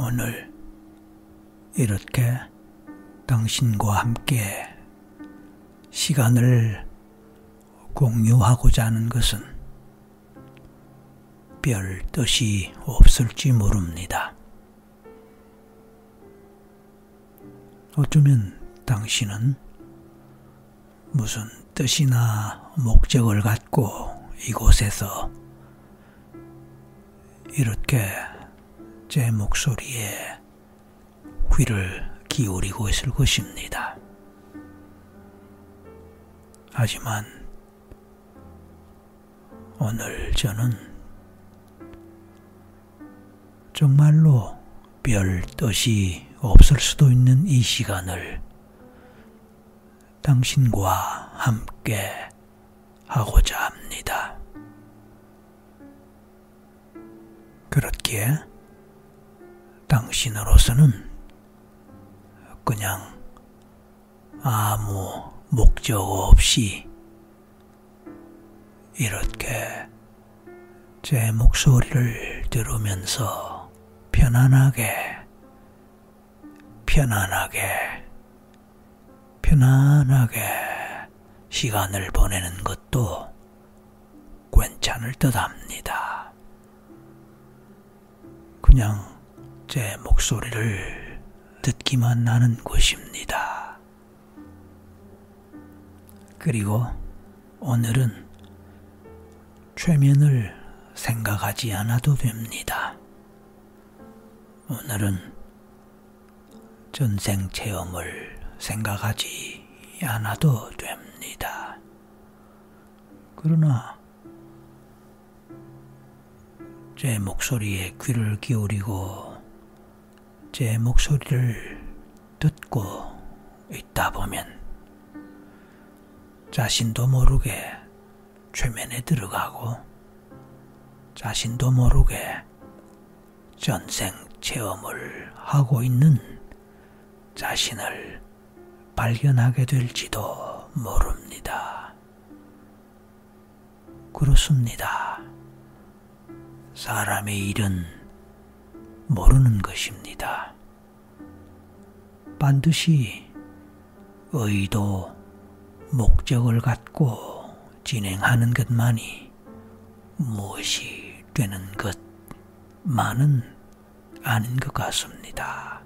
오늘 이렇게 당신과 함께 시간을 공유하고자 하는 것은 별 뜻이 없을지 모릅니다. 어쩌면 당신은 무슨 뜻이나 목적을 갖고 이곳에서 이렇게 제 목소리에 귀를 기울이고 있을 것입니다. 하지만 오늘 저는 정말로 별 뜻이 없을 수도 있는 이 시간을 당신과 함께 하고자 합니다. 그렇기에 당신으로서는 그냥 아무 목적 없이 이렇게 제 목소리를 들으면서 편안하게, 편안하게, 편안하게 시간을 보내는 것도 괜찮을 듯 합니다. 그냥 제 목소리를 듣기만 하는 곳입니다. 그리고 오늘은 최면을 생각하지 않아도 됩니다. 오늘은 전생 체험을 생각하지 않아도 됩니다. 그러나 제 목소리에 귀를 기울이고 제 목소리를 듣고 있다 보면 자신도 모르게 최면에 들어가고 자신도 모르게 전생 체험을 하고 있는 자신을 발견하게 될지도 모릅니다. 그렇습니다. 사람의 일은 모르는 것입니다. 반드시 의도, 목적을 갖고 진행하는 것만이 무엇이 되는 것만은 아닌 것 같습니다.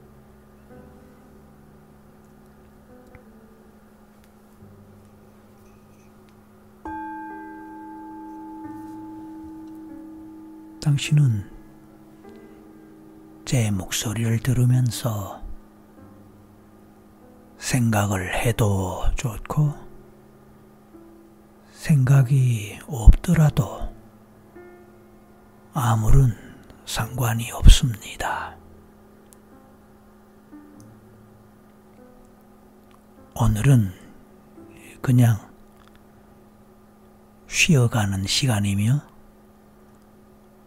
당신은 제 목소리를 들으면서 생각을 해도 좋고 생각이 없더라도 아무런 상관이 없습니다. 오늘은 그냥 쉬어가는 시간이며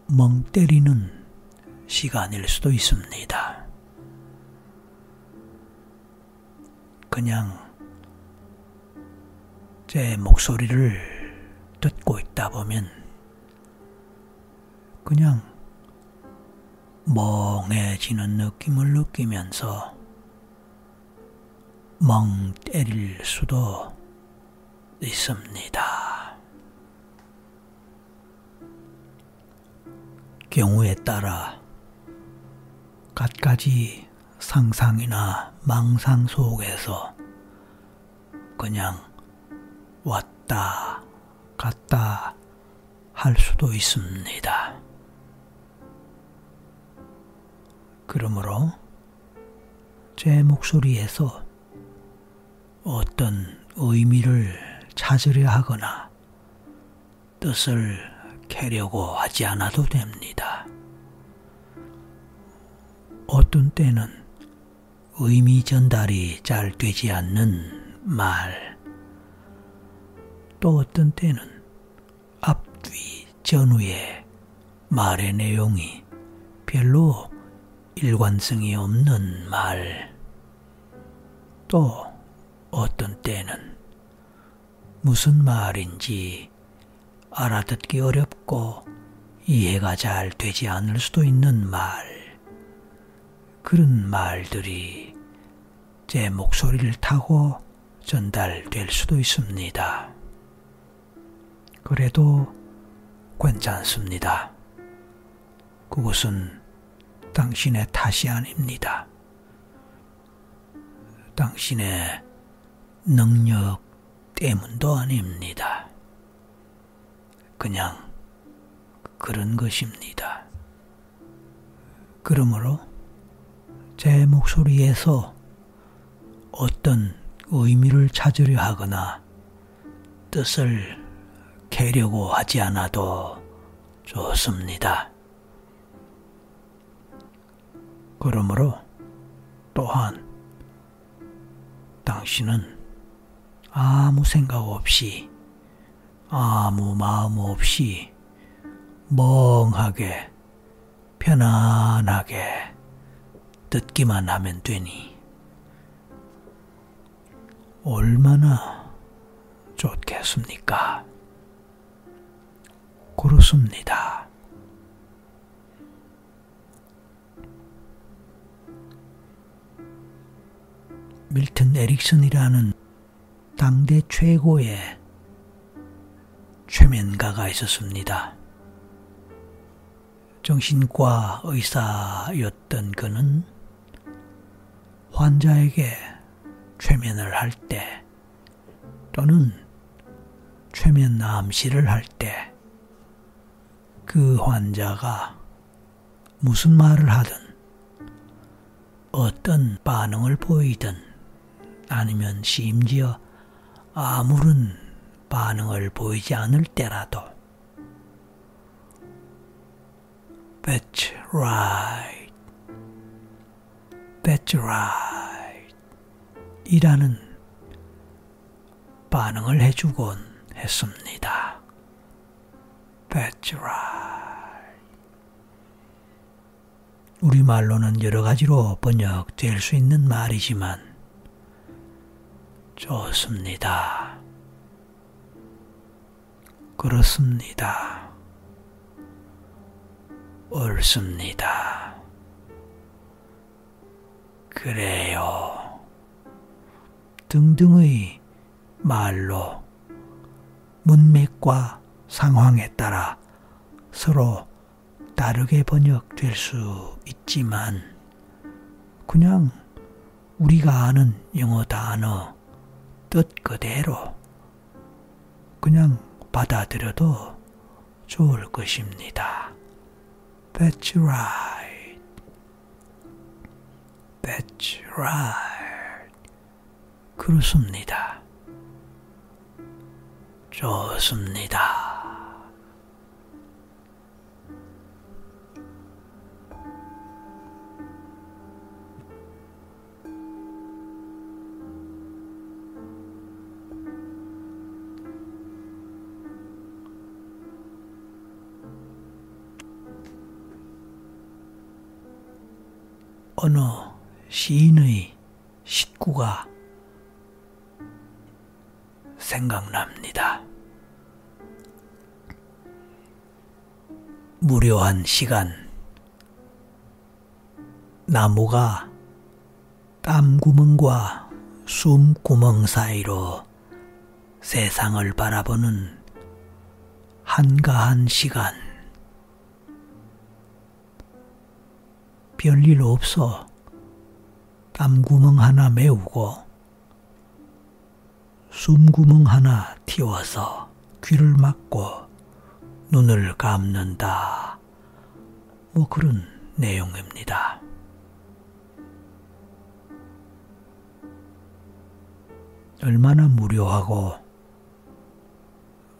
멍 때리는 시간일 수도 있습니다. 그냥 제 목소리를 듣고 있다 보면 그냥 멍해지는 느낌을 느끼면서 멍 때릴 수도 있습니다. 경우에 따라 갖가지 상상이나 망상 속에서 그냥 왔다 갔다 할 수도 있습니다. 그러므로 제 목소리에서 어떤 의미를 찾으려 하거나 뜻을 캐려고 하지 않아도 됩니다. 어떤 때는 의미 전달이 잘 되지 않는 말, 또 어떤 때는 앞뒤 전후의 말의 내용이 별로 일관성이 없는 말, 또 어떤 때는 무슨 말인지 알아듣기 어렵고 이해가 잘 되지 않을 수도 있는 말. 그런 말들이 제 목소리를 타고 전달될 수도 있습니다. 그래도 괜찮습니다. 그것은 당신의 탓이 아닙니다. 당신의 능력 때문도 아닙니다. 그냥 그런 것입니다. 그러므로 제 목소리에서 어떤 의미를 찾으려 하거나 뜻을 캐려고 하지 않아도 좋습니다. 그러므로 또한 당신은 아무 생각 없이 아무 마음 없이 멍하게 편안하게 듣기만 하면 되니 얼마나 좋겠습니까? 그렇습니다. 밀튼 에릭슨이라는 당대 최고의 최면가가 있었습니다. 정신과 의사였던 그는 환자에게 최면을 할 때 또는 최면 암시를 할 때 그 환자가 무슨 말을 하든 어떤 반응을 보이든 아니면 심지어 아무런 반응을 보이지 않을 때라도 That's right. That's right. 이라는 반응을 해주곤 했습니다. That's right. 우리말로는 여러 가지로 번역될 수 있는 말이지만 좋습니다. 그렇습니다. 옳습니다. 그래요. 등등의 말로 문맥과 상황에 따라 서로 다르게 번역될 수 있지만 그냥 우리가 아는 영어 단어 뜻 그대로 그냥 받아들여도 좋을 것입니다. That's right. That's right. 그렇습니다. 좋습니다. 어느 시인의 식구가 생각납니다. 무료한 시간, 나무가 땀구멍과 숨구멍 사이로 세상을 바라보는 한가한 시간, 별일 없어 땀구멍 하나 메우고 숨구멍 하나 틔워서 귀를 막고 눈을 감는다. 뭐 그런 내용입니다. 얼마나 무료하고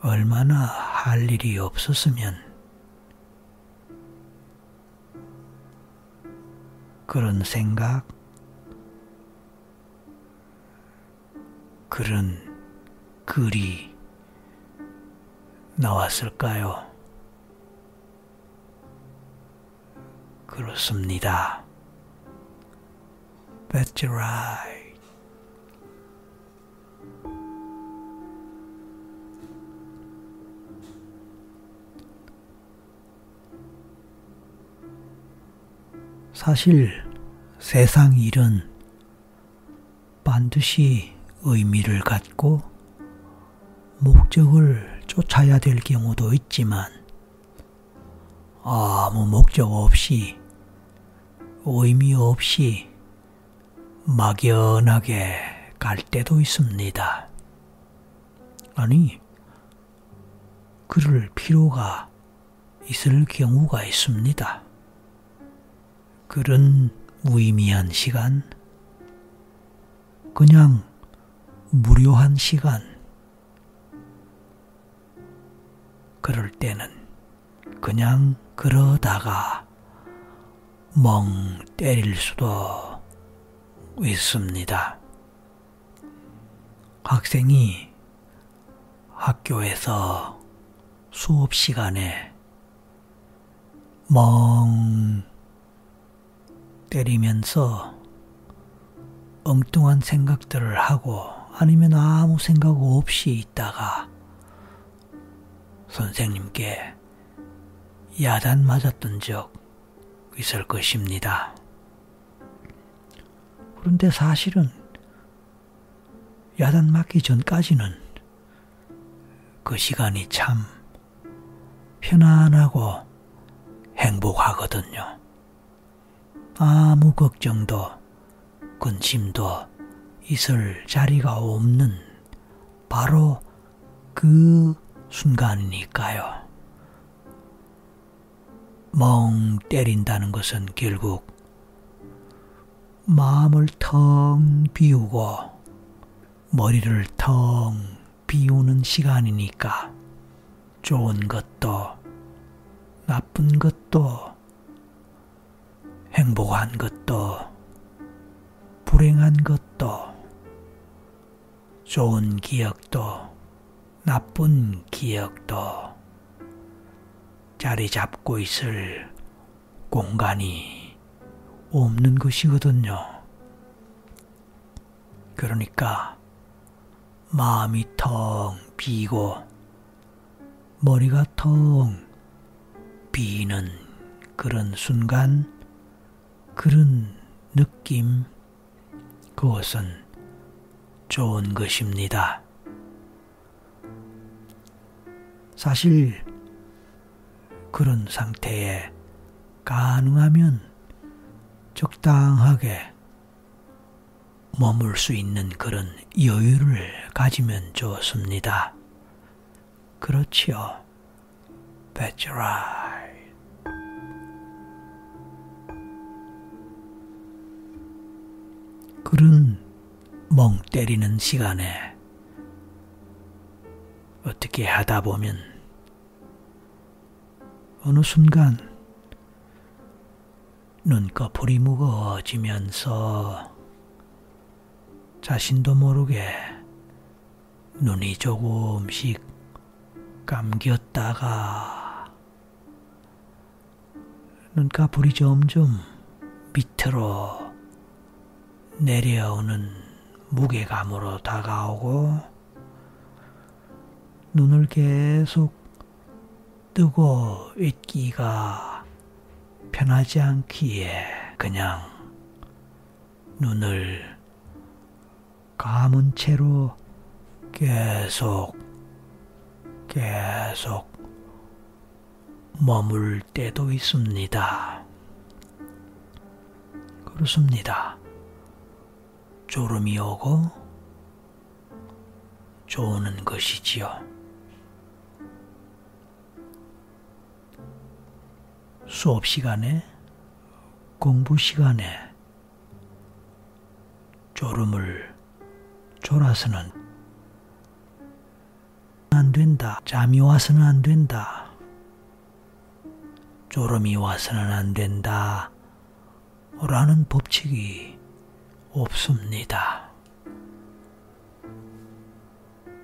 얼마나 할 일이 없었으면 그런 생각, 그런 글이 나왔을까요? 그렇습니다. That's right. 사실 세상 일은 반드시 의미를 갖고 목적을 쫓아야 될 경우도 있지만 아무 목적 없이 의미 없이 막연하게 갈 때도 있습니다. 아니, 그럴 필요가 있을 경우가 있습니다. 그런 무의미한 시간, 그냥 무료한 시간, 그럴 때는 그냥 그러다가 멍 때릴 수도 있습니다. 학생이 학교에서 수업 시간에 멍 때리면서 엉뚱한 생각들을 하고 아니면 아무 생각 없이 있다가 선생님께 야단 맞았던 적 있을 것입니다. 그런데 사실은 야단 맞기 전까지는 그 시간이 참 편안하고 행복하거든요. 아무 걱정도 근심도 있을 자리가 없는 바로 그 순간이니까요. 멍 때린다는 것은 결국 마음을 텅 비우고 머리를 텅 비우는 시간이니까 좋은 것도 나쁜 것도 행복한 것도 불행한 것도 좋은 기억도 나쁜 기억도 자리 잡고 있을 공간이 없는 것이거든요. 그러니까 마음이 텅 비고 머리가 텅 비는 그런 순간, 그런 느낌, 그것은 좋은 것입니다. 사실 그런 상태에 가능하면 적당하게 머물 수 있는 그런 여유를 가지면 좋습니다. 그렇지요. That's right. 그런 멍 때리는 시간에 어떻게 하다 보면 어느 순간 눈꺼풀이 무거워지면서 자신도 모르게 눈이 조금씩 감겼다가 눈꺼풀이 점점 밑으로 내려오는 무게감으로 다가오고 눈을 계속 뜨고 있기가 편하지 않기에 그냥 눈을 감은 채로 계속 계속 머물 때도 있습니다. 그렇습니다. 졸음이 오고 좋는 것이지요. 수업 시간에, 공부 시간에 졸음을 졸아서는 안 된다. 잠이 와서는 안 된다. 졸음이 와서는 안 된다. 라는 법칙이 없습니다.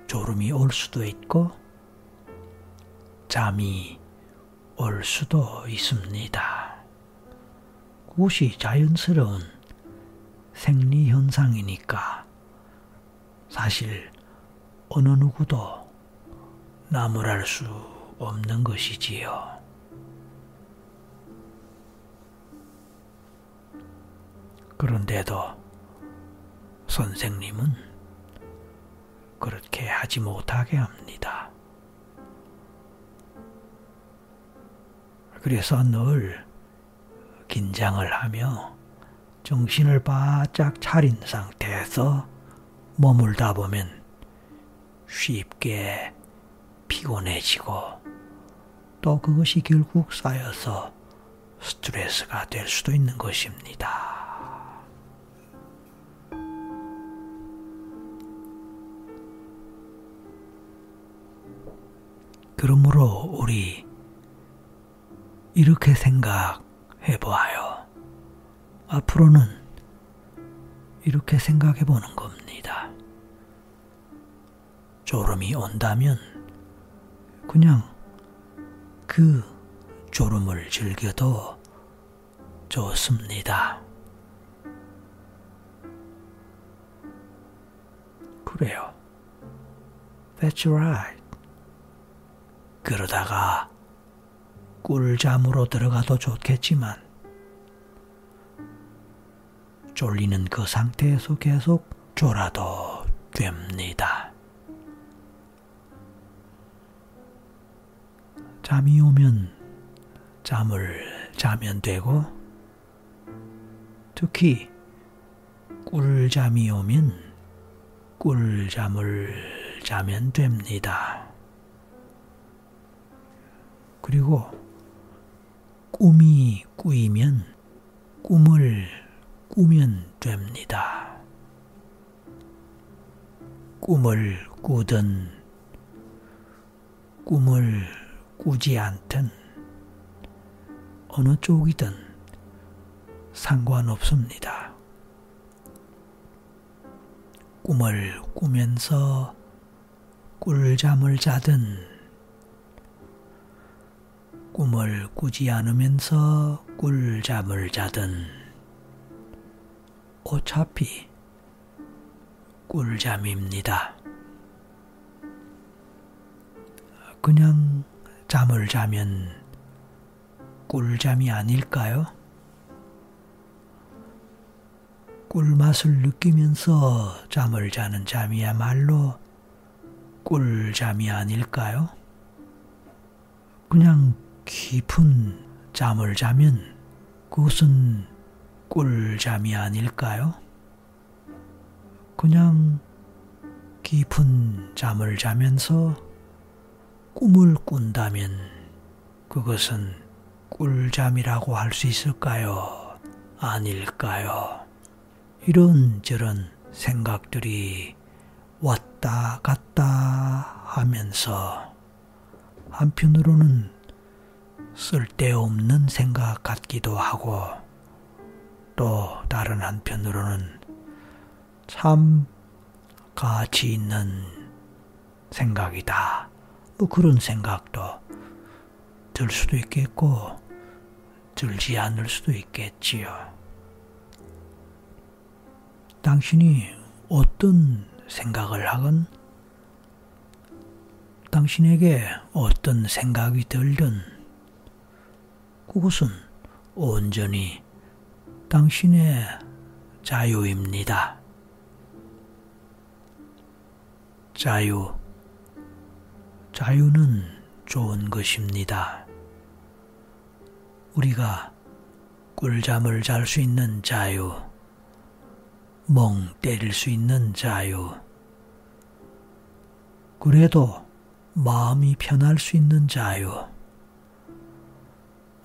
졸음이 올 수도 있고, 잠이 올 수도 있습니다. 그것이 자연스러운 생리 현상이니까 사실 어느 누구도 나무랄 수 없는 것이지요. 그런데도 선생님은 그렇게 하지 못하게 합니다. 그래서 늘 긴장을 하며 정신을 바짝 차린 상태에서 머물다 보면 쉽게 피곤해지고 또 그것이 결국 쌓여서 스트레스가 될 수도 있는 것입니다. 그러므로 우리 이렇게 생각해 보아요. 앞으로는 이렇게 생각해 보는 겁니다. 졸음이 온다면 그냥 그 졸음을 즐겨도 좋습니다. 그래요. That's right. 그러다가 꿀잠으로 들어가도 좋겠지만 졸리는 그 상태에서 계속 졸아도 됩니다. 잠이 오면 잠을 자면 되고 특히 꿀잠이 오면 꿀잠을 자면 됩니다. 그리고 꿈이 꾸이면 꿈을 꾸면 됩니다. 꿈을 꾸든 꿈을 꾸지 않든 어느 쪽이든 상관없습니다. 꿈을 꾸면서 꿀잠을 자든 꿈을 꾸지 않으면서 꿀잠을 자든 어차피 꿀잠입니다. 그냥 잠을 자면 꿀잠이 아닐까요? 꿀맛을 느끼면서 잠을 자는 잠이야말로 꿀잠이 아닐까요? 그냥 깊은 잠을 자면 그것은 꿀잠이 아닐까요? 그냥 깊은 잠을 자면서 꿈을 꾼다면 그것은 꿀잠이라고 할 수 있을까요? 아닐까요? 이런저런 생각들이 왔다 갔다 하면서 한편으로는 쓸데없는 생각 같기도 하고 또 다른 한편으로는 참 가치 있는 생각이다. 뭐 그런 생각도 들 수도 있겠고 들지 않을 수도 있겠지요. 당신이 어떤 생각을 하건 당신에게 어떤 생각이 들든 그것은 온전히 당신의 자유입니다. 자유. 자유는 좋은 것입니다. 우리가 꿀잠을 잘 수 있는 자유, 멍 때릴 수 있는 자유, 그래도 마음이 편할 수 있는 자유,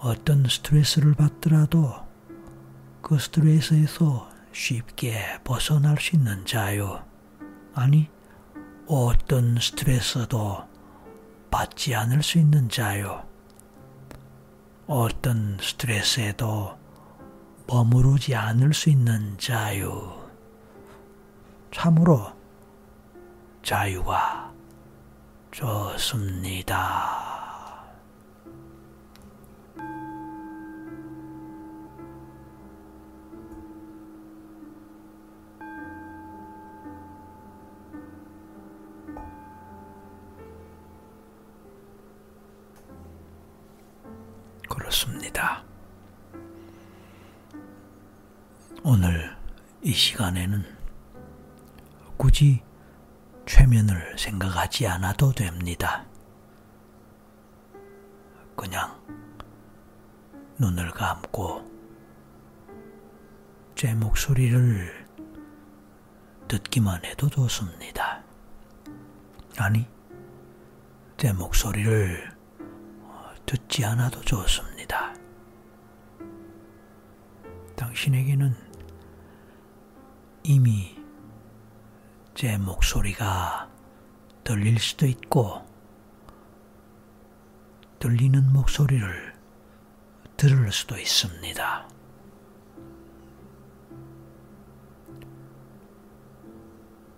어떤 스트레스를 받더라도 그 스트레스에서 쉽게 벗어날 수 있는 자유. 아니, 어떤 스트레스도 받지 않을 수 있는 자유. 어떤 스트레스에도 머무르지 않을 수 있는 자유. 참으로 자유가 좋습니다. 오늘 이 시간에는 굳이 최면을 생각하지 않아도 됩니다. 그냥 눈을 감고 제 목소리를 듣기만 해도 좋습니다. 아니, 제 목소리를 듣지 않아도 좋습니다. 당신에게는 이미 제 목소리가 들릴 수도 있고, 들리는 목소리를 들을 수도 있습니다.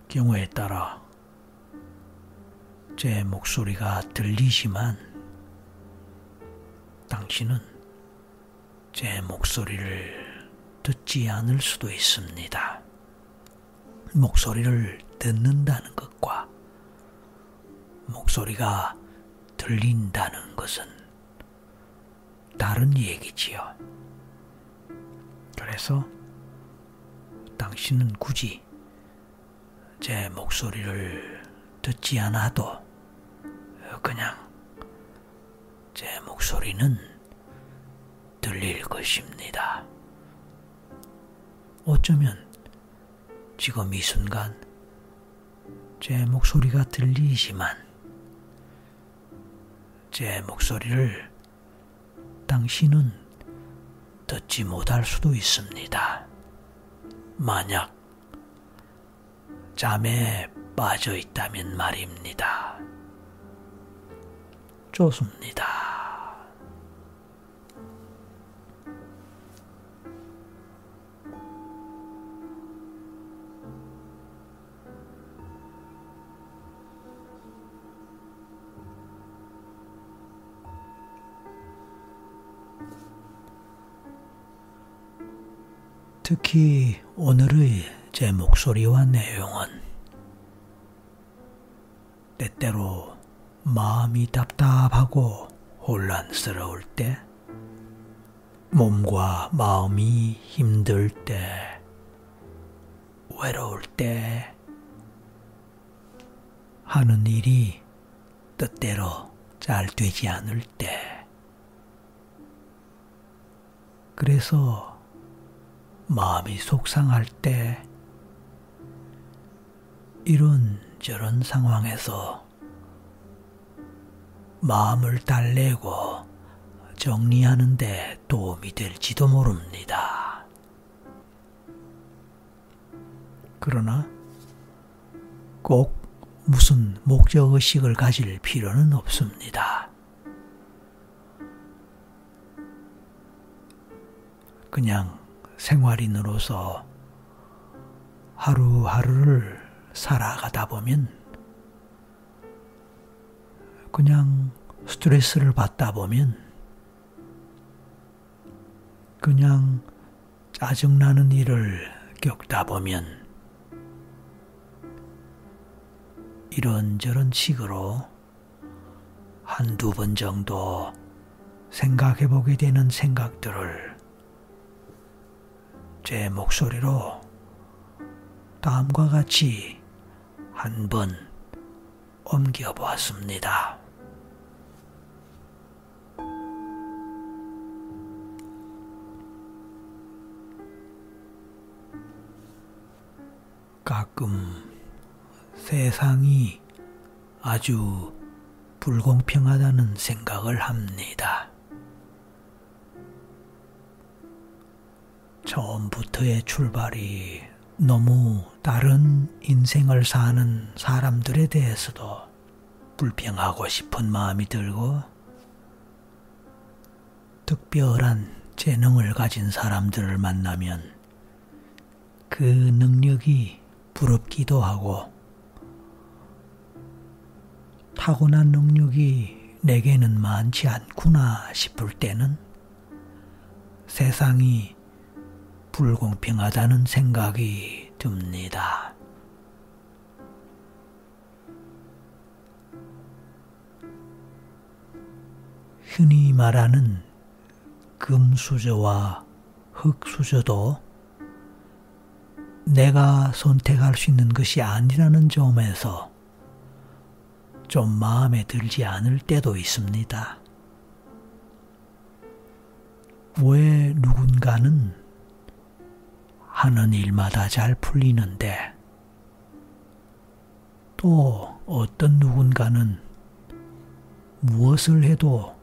경우에 따라 제 목소리가 들리지만 당신은 제 목소리를 듣지 않을 수도 있습니다. 목소리를 듣는다는 것과 목소리가 들린다는 것은 다른 얘기지요. 그래서 당신은 굳이 제 목소리를 듣지 않아도 그냥 제 목소리는 들릴 것입니다. 어쩌면 지금 이 순간 제 목소리가 들리지만 제 목소리를 당신은 듣지 못할 수도 있습니다. 만약 잠에 빠져 있다면 말입니다. 좋습니다. 특히 오늘의 제 목소리와 내용은 때때로 마음이 답답하고 혼란스러울 때, 몸과 마음이 힘들 때, 외로울 때, 하는 일이 뜻대로 잘 되지 않을 때, 그래서 마음이 속상할 때, 이런 저런 상황에서 마음을 달래고 정리하는데 도움이 될지도 모릅니다. 그러나 꼭 무슨 목적의식을 가질 필요는 없습니다. 그냥 생활인으로서 하루하루를 살아가다 보면 그냥 스트레스를 받다 보면 그냥 짜증나는 일을 겪다 보면 이런저런 식으로 한두 번 정도 생각해 보게 되는 생각들을 제 목소리로 다음과 같이 한 번 옮겨보았습니다. 가끔 세상이 아주 불공평하다는 생각을 합니다. 처음부터의 출발이 너무 다른 인생을 사는 사람들에 대해서도 불평하고 싶은 마음이 들고 특별한 재능을 가진 사람들을 만나면 그 능력이 부럽기도 하고 타고난 능력이 내게는 많지 않구나 싶을 때는 세상이 불공평하다는 생각이 듭니다. 흔히 말하는 금수저와 흙수저도 내가 선택할 수 있는 것이 아니라는 점에서 좀 마음에 들지 않을 때도 있습니다. 왜 누군가는 하는 일마다 잘 풀리는데 또 어떤 누군가는 무엇을 해도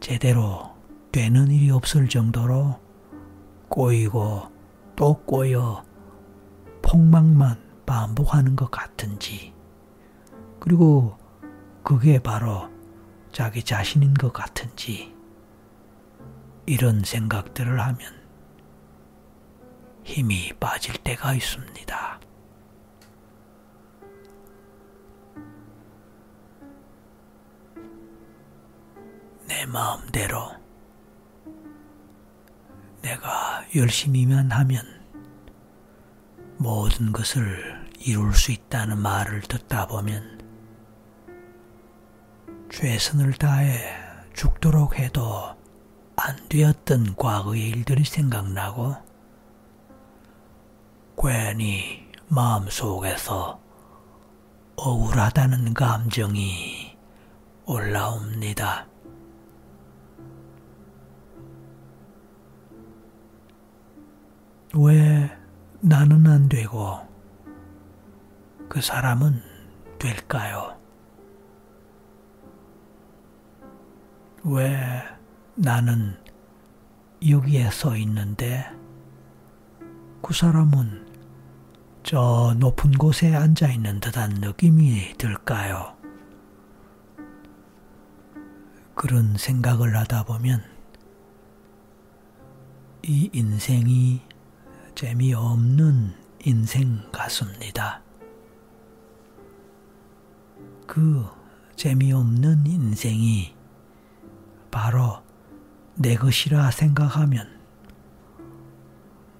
제대로 되는 일이 없을 정도로 꼬이고 또 꼬여 폭망만 반복하는 것 같은지 그리고 그게 바로 자기 자신인 것 같은지 이런 생각들을 하면 힘이 빠질 때가 있습니다. 내 마음대로 내가 열심히만 하면 모든 것을 이룰 수 있다는 말을 듣다 보면 최선을 다해 죽도록 해도 안 되었던 과거의 일들이 생각나고 괜히 마음속에서 억울하다는 감정이 올라옵니다. 왜 나는 안 되고 그 사람은 될까요? 왜 나는 여기에 서 있는데 그 사람은 저 높은 곳에 앉아 있는 듯한 느낌이 들까요? 그런 생각을 하다 보면 이 인생이 재미없는 인생 같습니다. 그 재미없는 인생이 바로 내 것이라 생각하면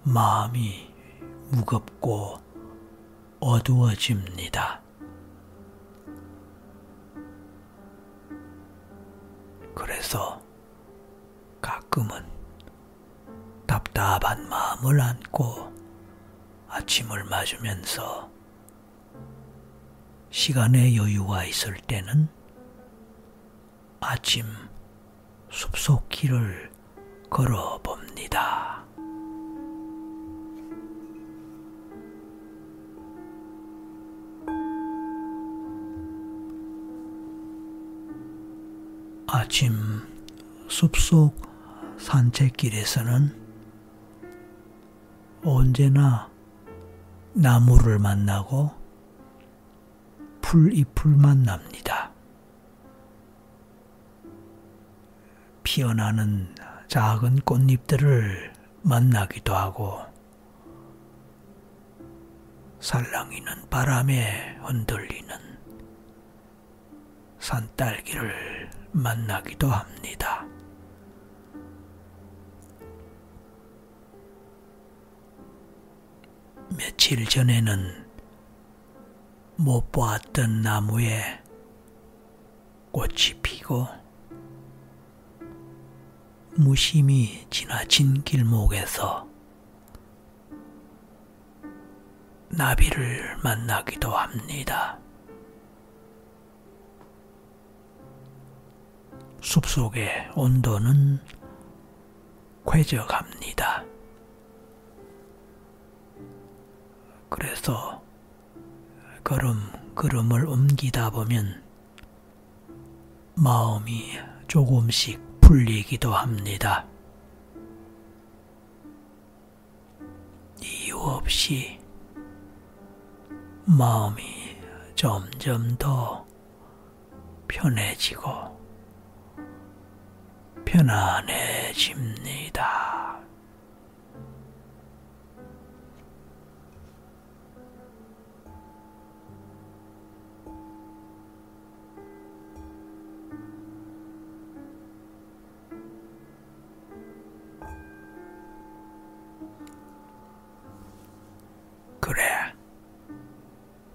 마음이 무겁고 어두워집니다. 그래서 가끔은 답답한 마음을 안고 아침을 맞으면서 시간의 여유가 있을 때는 아침 숲속 길을 걸어 봅니다. 아침 숲속 산책길에서는 언제나 나무를 만나고 풀잎을 만납니다. 피어나는 작은 꽃잎들을 만나기도 하고 살랑이는 바람에 흔들리는 산딸기를 만나기도 합니다. 며칠 전에는 못 보았던 나무에 꽃이 피고 무심히 지나친 길목에서 나비를 만나기도 합니다. 숲속의 온도는 쾌적합니다. 그래서 걸음 걸음을 옮기다 보면 마음이 조금씩 풀리기도 합니다. 이유 없이 마음이 점점 더 편해지고 편안해집니다.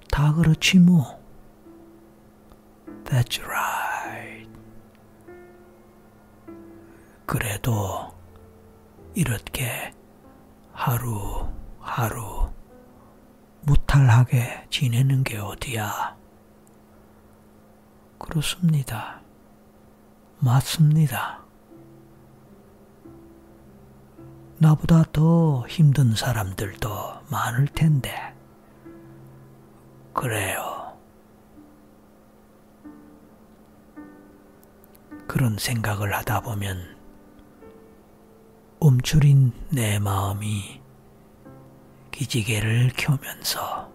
다 그렇지 뭐. That's right. 그래도 이렇게 하루 하루 허탈하게 지내는 게 어디야? 그렇습니다. 맞습니다. 나보다 더 힘든 사람들도 많을 텐데, 그래요. 그런 생각을 하다 보면 움츠린 내 마음이 기지개를 켜면서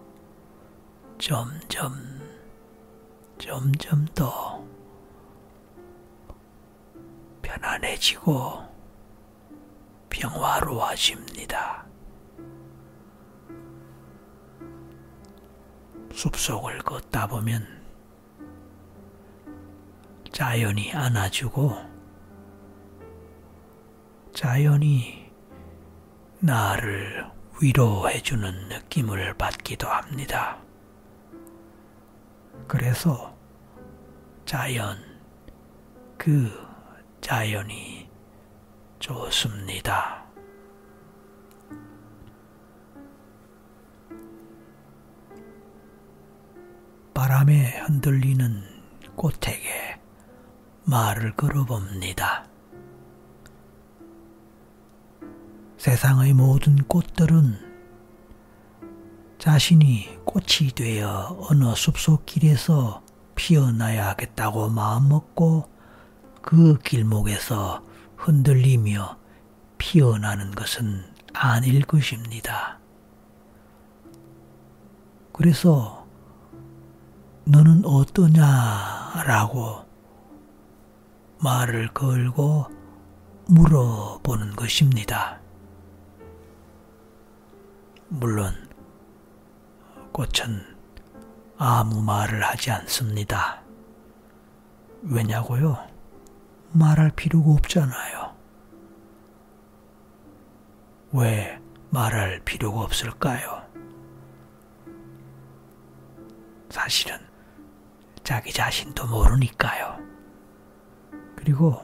점점, 점점 더 편안해지고 평화로워집니다. 숲속을 걷다 보면 자연이 안아주고 자연이 나를 위로해주는 느낌을 받기도 합니다. 그래서 자연, 그 자연이 좋습니다. 바람에 흔들리는 꽃에게 말을 걸어봅니다. 세상의 모든 꽃들은 자신이 꽃이 되어 어느 숲속 길에서 피어나야 하겠다고 마음먹고 그 길목에서 흔들리며 피어나는 것은 아닐 것입니다. 그래서 너는 어떠냐라고 말을 걸고 물어보는 것입니다. 물론 꽃은 아무 말을 하지 않습니다. 왜냐고요? 말할 필요가 없잖아요. 왜 말할 필요가 없을까요? 사실은 자기 자신도 모르니까요. 그리고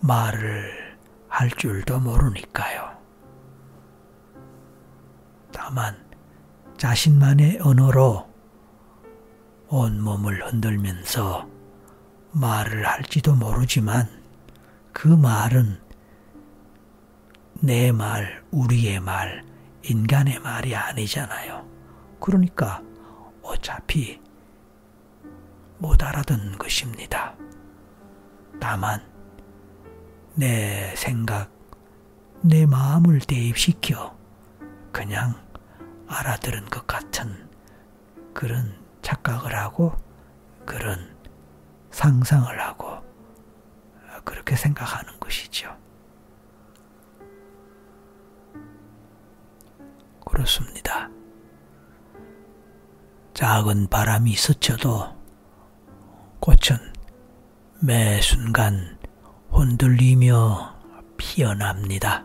말을 할 줄도 모르니까요. 다만 자신만의 언어로 온 몸을 흔들면서 말을 할지도 모르지만 그 말은 내 말, 우리의 말, 인간의 말이 아니잖아요. 그러니까 어차피 못 알아듣는 것입니다. 다만 내 생각, 내 마음을 대입시켜 그냥 알아들은 것 같은 그런 착각을 하고 그런 상상을 하고 그렇게 생각하는 것이죠. 그렇습니다. 작은 바람이 스쳐도 꽃은 매 순간 흔들리며 피어납니다.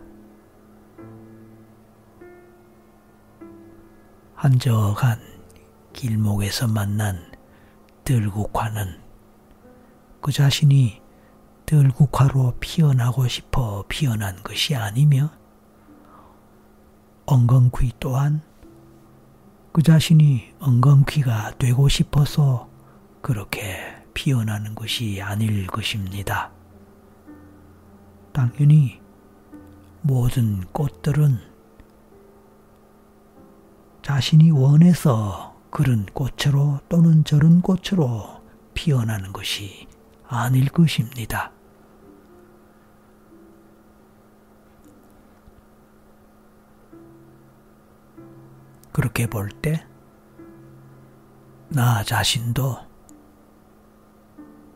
한적한 길목에서 만난 들국화는 그 자신이 들국화로 피어나고 싶어 피어난 것이 아니며 엉겅퀴 또한 그 자신이 엉겅퀴가 되고 싶어서 그렇게 피어나는 것이 아닐 것입니다. 당연히 모든 꽃들은 자신이 원해서 그런 꽃으로 또는 저런 꽃으로 피어나는 것이 아닐 것입니다. 그렇게 볼 때, 나 자신도,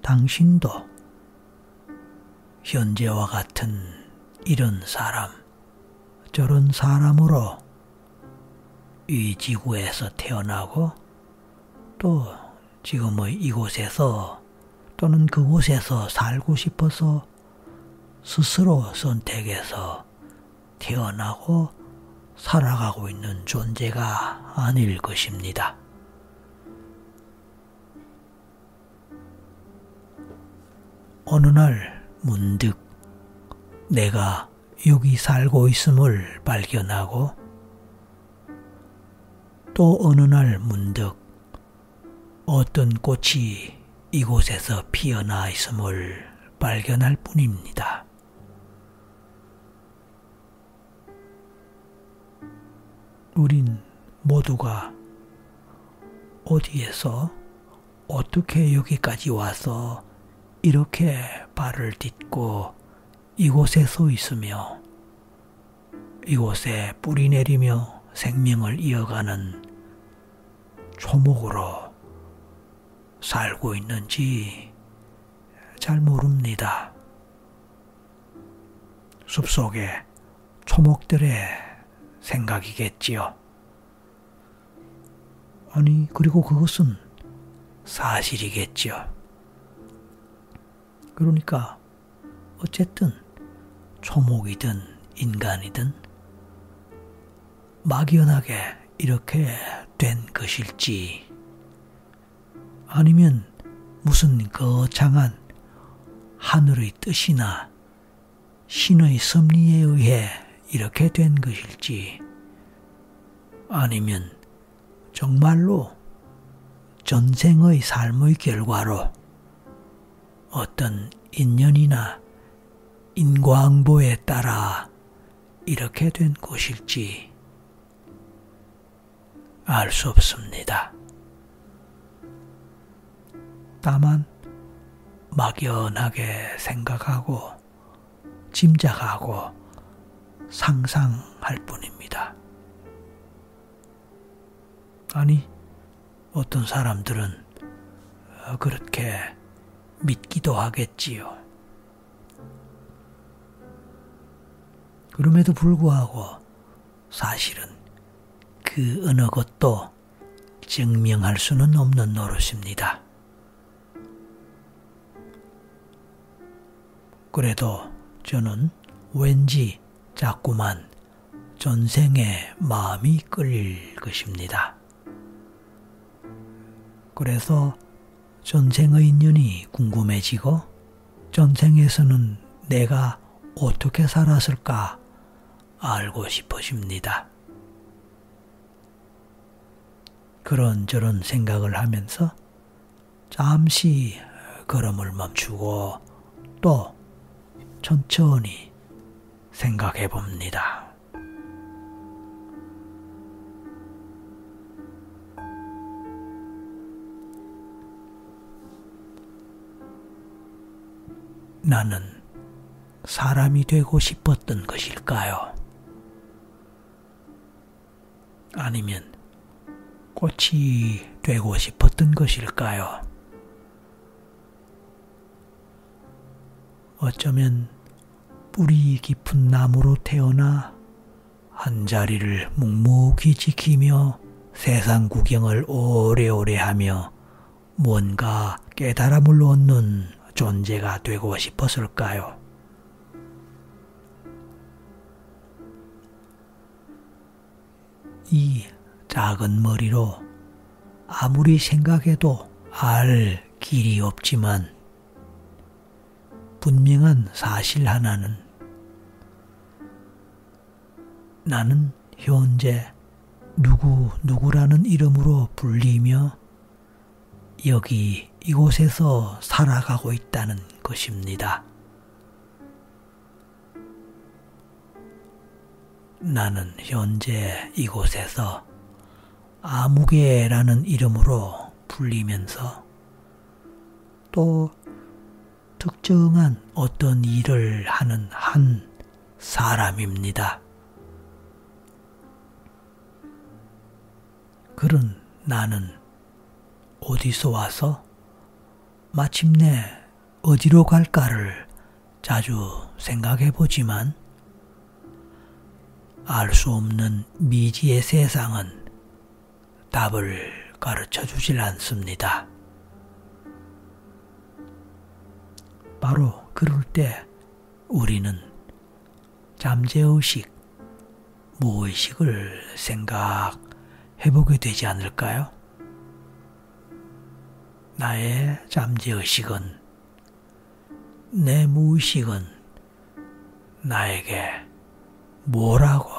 당신도, 현재와 같은 이런 사람, 저런 사람으로 이 지구에서 태어나고 또 지금의 이곳에서 또는 그곳에서 살고 싶어서 스스로 선택해서 태어나고 살아가고 있는 존재가 아닐 것입니다. 어느 날 문득 내가 여기 살고 있음을 발견하고 또 어느 날 문득 어떤 꽃이 이곳에서 피어나 있음을 발견할 뿐입니다. 우린 모두가 어디에서 어떻게 여기까지 와서 이렇게 발을 딛고 이곳에 서 있으며 이곳에 뿌리 내리며 생명을 이어가는 초목으로 살고 있는지 잘 모릅니다. 숲속의 초목들의 생각이겠지요. 아니, 그리고 그것은 사실이겠지요. 그러니까, 어쨌든, 초목이든 인간이든 막연하게 이렇게 된 것일지, 아니면 무슨 거창한 하늘의 뜻이나 신의 섭리에 의해 이렇게 된 것일지, 아니면 정말로 전생의 삶의 결과로 어떤 인연이나 인광보에 따라 이렇게 된 것일지 알 수 없습니다. 다만 막연하게 생각하고 짐작하고 상상할 뿐입니다. 아니, 어떤 사람들은 그렇게 믿기도 하겠지요. 그럼에도 불구하고 사실은 그 어느 것도 증명할 수는 없는 노릇입니다. 그래도 저는 왠지 자꾸만 전생의 마음이 끌릴 것입니다. 그래서 전생의 인연이 궁금해지고 전생에서는 내가 어떻게 살았을까 알고 싶어집니다. 그런저런 생각을 하면서 잠시 걸음을 멈추고 또 천천히 생각해 봅니다. 나는 사람이 되고 싶었던 것일까요? 아니면 꽃이 되고 싶었던 것일까요? 어쩌면 뿌리 깊은 나무로 태어나 한 자리를 묵묵히 지키며 세상 구경을 오래오래 하며 뭔가 깨달음을 얻는 존재가 되고 싶었을까요? 이 작은 머리로 아무리 생각해도 알 길이 없지만 분명한 사실 하나는 나는 현재 누구 누구라는 이름으로 불리며 여기 이곳에서 살아가고 있다는 것입니다. 나는 현재 이곳에서 아무개라는 이름으로 불리면서 또 특정한 어떤 일을 하는 한 사람입니다. 그런 나는 어디서 와서 마침내 어디로 갈까를 자주 생각해 보지만 알 수 없는 미지의 세상은 답을 가르쳐 주질 않습니다. 바로 그럴 때 우리는 잠재의식, 무의식을 생각해 보게 되지 않을까요? 나의 잠재의식은, 내 무의식은 나에게 뭐라고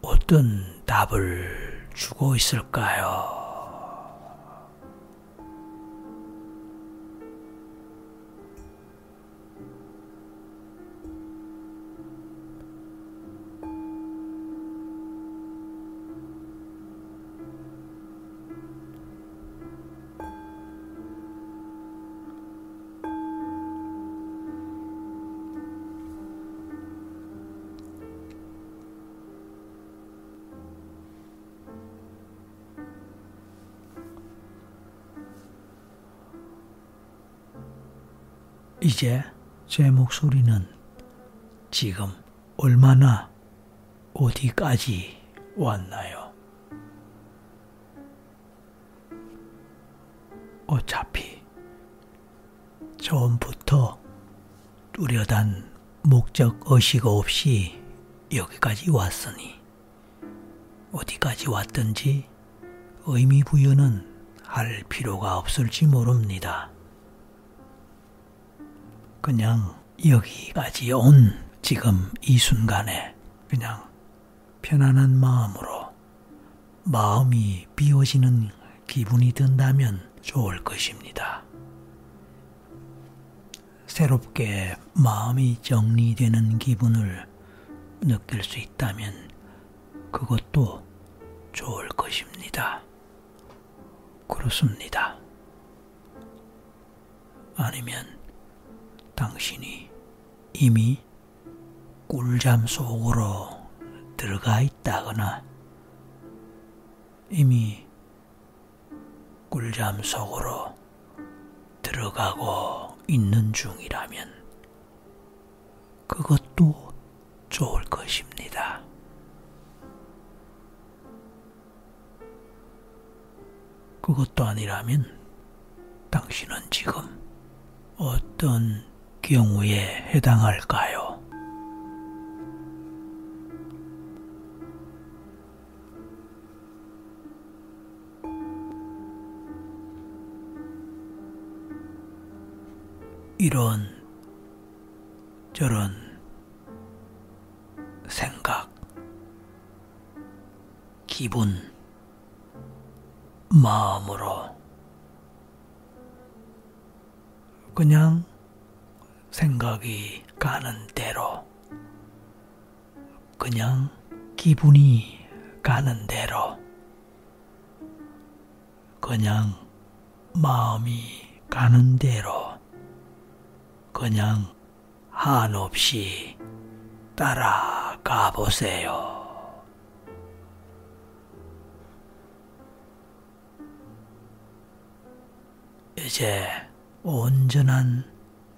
어떤 답을 주고 있을까요? 이제 제 목소리는 지금 얼마나 어디까지 왔나요? 어차피 처음부터 뚜렷한 목적 의식 없이 여기까지 왔으니 어디까지 왔든지 의미 부여는 할 필요가 없을지 모릅니다. 그냥 여기까지 온 지금 이 순간에 그냥 편안한 마음으로 마음이 비워지는 기분이 든다면 좋을 것입니다. 새롭게 마음이 정리되는 기분을 느낄 수 있다면 그것도 좋을 것입니다. 그렇습니다. 아니면 당신이 이미 꿀잠 속으로 들어가 있다거나 이미 꿀잠 속으로 들어가고 있는 중이라면 그것도 좋을 것입니다. 그것도 아니라면 당신은 지금 어떤 경우에 해당할까요? 이런 저런 생각, 기분, 마음으로 그냥 생각이 가는 대로, 그냥 기분이 가는 대로, 그냥 마음이 가는 대로, 그냥 한없이 따라가 보세요. 이제 온전한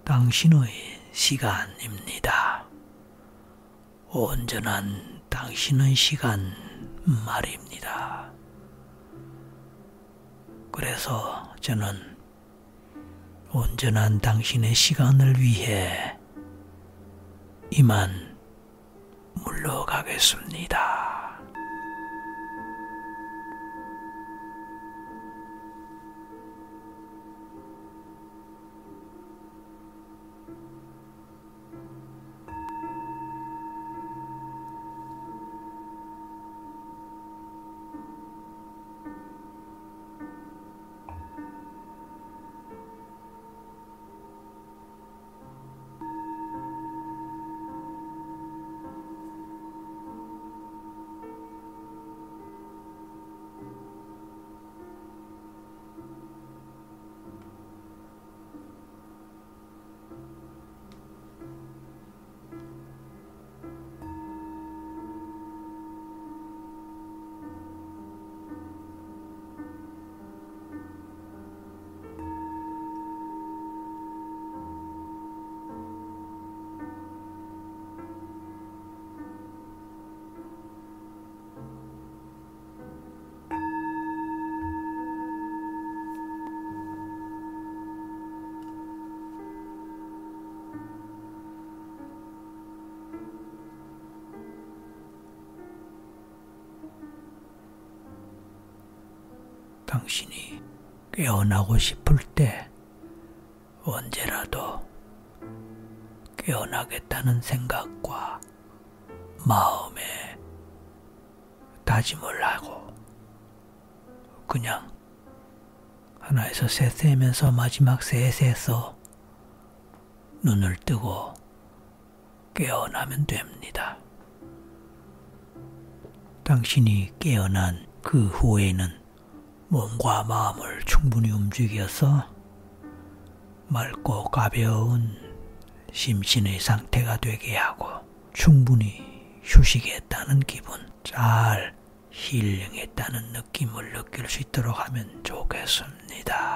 당신의 시간입니다. 온전한 당신의 시간 말입니다. 그래서 저는 온전한 당신의 시간을 위해 이만 물러가겠습니다. 당신이 깨어나고 싶을 때 언제라도 깨어나겠다는 생각과 마음에 다짐을 하고 그냥 하나에서 셋 세면서 마지막 셋에서 눈을 뜨고 깨어나면 됩니다. 당신이 깨어난 그 후에는 몸과 마음을 충분히 움직여서 맑고 가벼운 심신의 상태가 되게 하고 충분히 휴식했다는 기분, 잘 힐링했다는 느낌을 느낄 수 있도록 하면 좋겠습니다.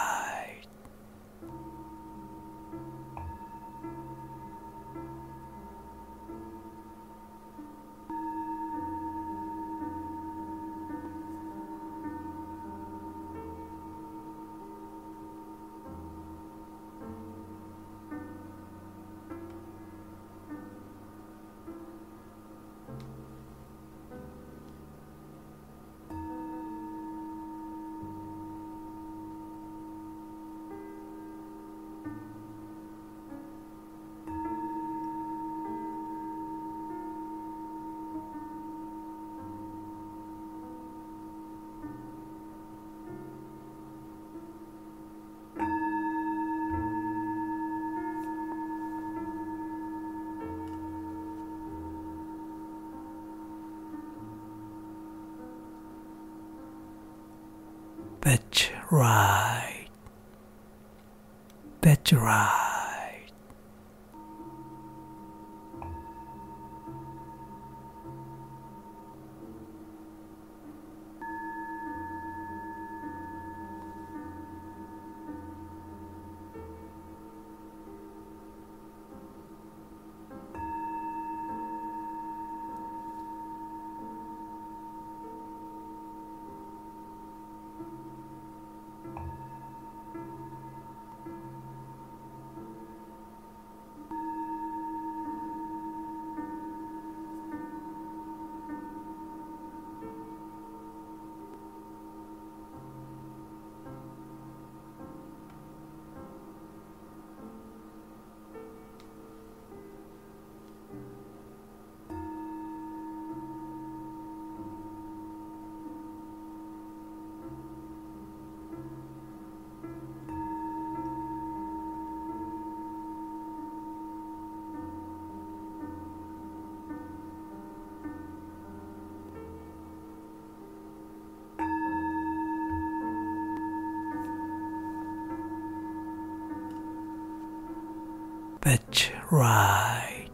Right.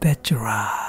That's right.